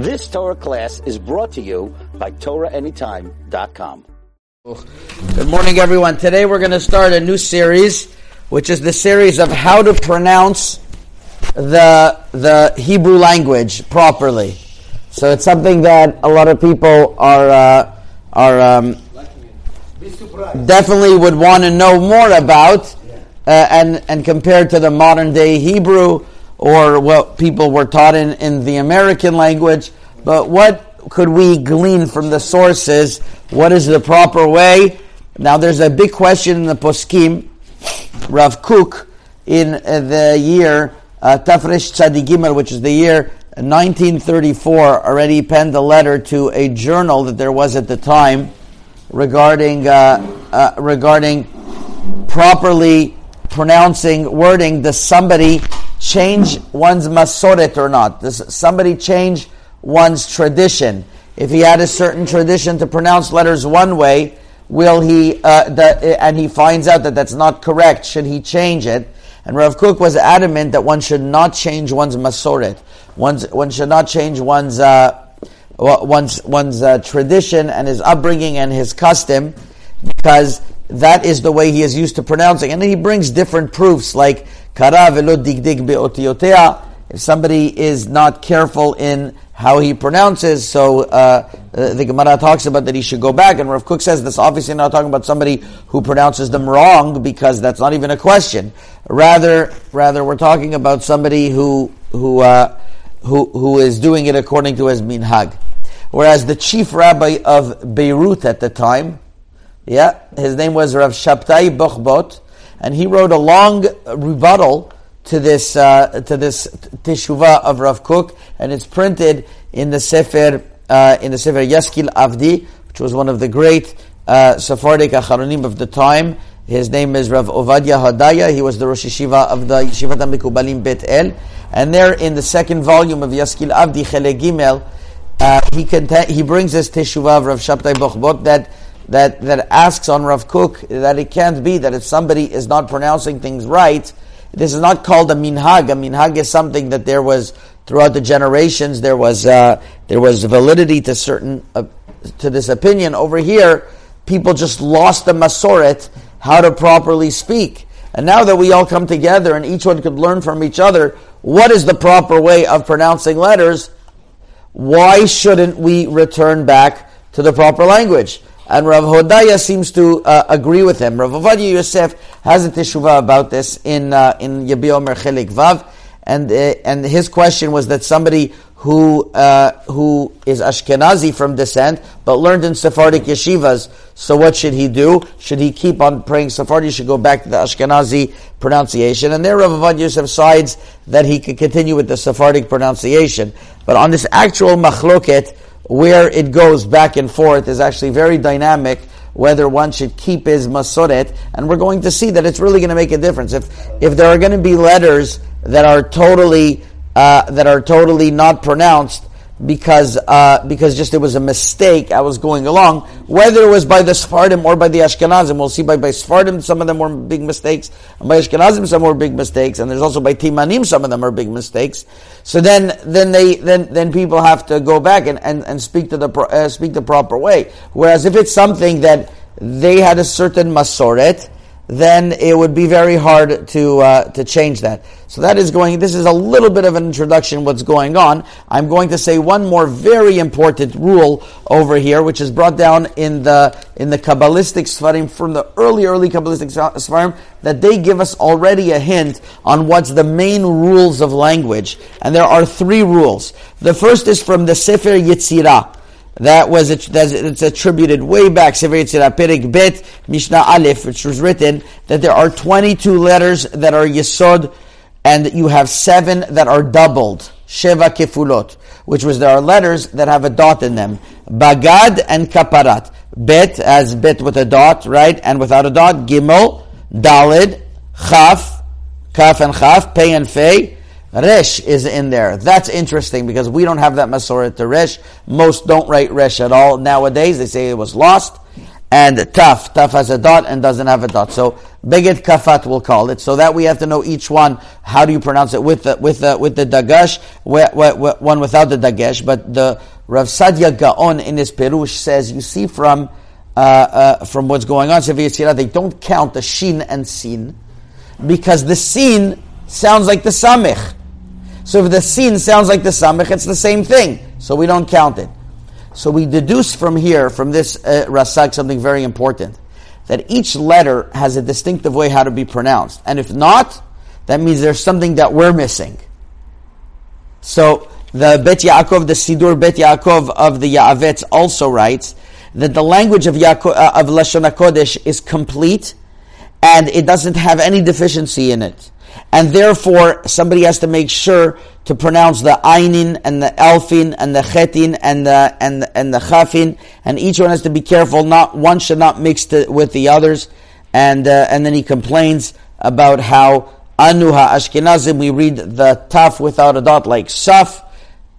This Torah class is brought to you by TorahAnytime.com. Good morning, everyone. Today we're going to start a new series, which is the series of how to pronounce the the Hebrew language properly. So it's something that a lot of people are uh, are um, definitely would want to know more about, uh, and and compared to the modern day Hebrew or what people were taught in, in the American language. But what could we glean from the sources? What is the proper way? Now, there's a big question in the Poskim. Rav Kook, in uh, the year uh, Tafresh Tzadigimel, which is the year 1934, already penned a letter to a journal that there was at the time regarding uh, uh, regarding properly pronouncing wording. Does somebody change one's masoret or not? Does somebody change one's tradition? If he had a certain tradition to pronounce letters one way, will he, uh, the, and he finds out that that's not correct, should he change it? And Rav Kook was adamant that one should not change one's masoret. One's, one should not change one's, uh, one's, one's uh, tradition and his upbringing and his custom, because that is the way he is used to pronouncing. And then he brings different proofs, like kara velo digdig beotiotea. If somebody is not careful in how he pronounces, so uh, the Gemara talks about that he should go back. And Rav Kook says this obviously not talking about somebody who pronounces them wrong because that's not even a question. Rather, rather we're talking about somebody who who uh, who who is doing it according to his minhag. Whereas the chief rabbi of Beirut at the time, yeah, his name was Rav Shabtai Bochbot, and he wrote a long rebuttal to this uh, to this teshuva of Rav Kook, and it's printed in the Sefer uh, in the Sefer Yaskil Avdi, which was one of the great uh, Sephardic Acharonim of the time. His name is Rav Ovadia Hadaya. He was the Rosh Yeshiva of the Yeshivat HaMikubalim Bet El. And there in the second volume of Yaskil Avdi, Chele Gimel, uh, he, he brings this teshuvah of Rav Shabtai Bochbot that that, that asks on Rav Kook that it can't be that if somebody is not pronouncing things right, this is not called a minhag. A minhag is something that there was throughout the generations. There was uh, there was validity to certain uh, to this opinion. Over here, people just lost the masoret how to properly speak. And now that we all come together and each one could learn from each other what is the proper way of pronouncing letters, why shouldn't we return back to the proper language? And Rav Hadaya seems to uh, agree with him. Rav Ovadia Yosef has a teshuvah about this in uh, in Yabia Omer Chelik Vav, and uh, and his question was that somebody who uh, who is Ashkenazi from descent but learned in Sephardic yeshivas, so what should he do? Should he keep on praying Sephardi? Should go back to the Ashkenazi pronunciation? And there, Rav Ovadia Yosef sides that he could continue with the Sephardic pronunciation, but on this actual machloket where it goes back and forth is actually very dynamic whether one should keep his masoret, and we're going to see that it's really going to make a difference. If if there are going to be letters that are totally uh, that are totally not pronounced, because uh, because just it was a mistake. I was going along, whether it was by the Sephardim or by the Ashkenazim. We'll see by by Sephardim some of them were big mistakes, and by Ashkenazim some were big mistakes, and there's also by Timanim some of them are big mistakes. So then then they then then people have to go back and, and, and speak to the uh, speak the proper way. Whereas if it's something that they had a certain masoret then it would be very hard to uh, to change that. So that is going. This is a little bit of an introduction. What's going on? I'm going to say one more very important rule over here, which is brought down in the in the kabbalistic svarim from the early early kabbalistic svarim that they give us already a hint on what's the main rules of language, and there are three rules. The first is from the Sefer Yetzirah. That was it, it's attributed way back Perik Bet Mishnah Aleph, which was written that there are 22 letters that are Yesod, and you have seven that are doubled Sheva Kefulot, which was there are letters that have a dot in them. Bagad and Kaparat. Bet as bet with a dot, right, and without a dot. Gimel, Dalid, Chaf, Kaf and Chaf, Pei and Fei. Resh is in there. That's interesting because we don't have that Masoret to Resh. Most don't write Resh at all nowadays. They say it was lost. and taf. Taf has a dot and doesn't have a dot. So beged kafat we'll call it. So that we have to know each one. How do you pronounce it with the, with the, with the dagash, one without the dagash. But the Rav Saadia Gaon in his Perush says, you see from, uh, uh, from what's going on, they don't count the shin and sin because the sin sounds like the samich. So if the sin sounds like the samich, it's the same thing. So we don't count it. So we deduce from here, from this uh, rasak, something very important. That each letter has a distinctive way how to be pronounced. And if not, that means there's something that we're missing. So the Bet Yaakov, the Sidur Bet Yaakov of the Yaavetz also writes that the language of, Yaakov, uh, of Lashon HaKodesh is complete and it doesn't have any deficiency in it. And therefore, somebody has to make sure to pronounce the Ainin and the Alfin and the Chetin and the, and, and the Chafin, and each one has to be careful, not, one should not mix to, with the others. And, uh, and then he complains about how Anuha Ashkenazim, we read the Taf without a dot like Saf,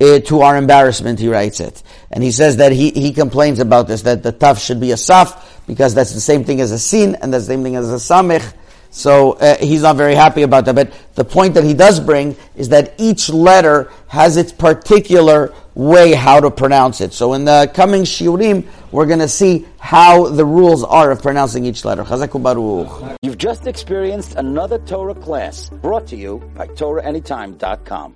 uh, to our embarrassment, he writes it. And he says that he, he complains about this, that the Taf should be a Saf, because that's the same thing as a Sin, and the same thing as a Samech, so uh, he's not very happy about that. But the point that he does bring is that each letter has its particular way how to pronounce it. So in the coming shiurim, we're going to see how the rules are of pronouncing each letter. You've just experienced another Torah class brought to you by TorahAnytime.com.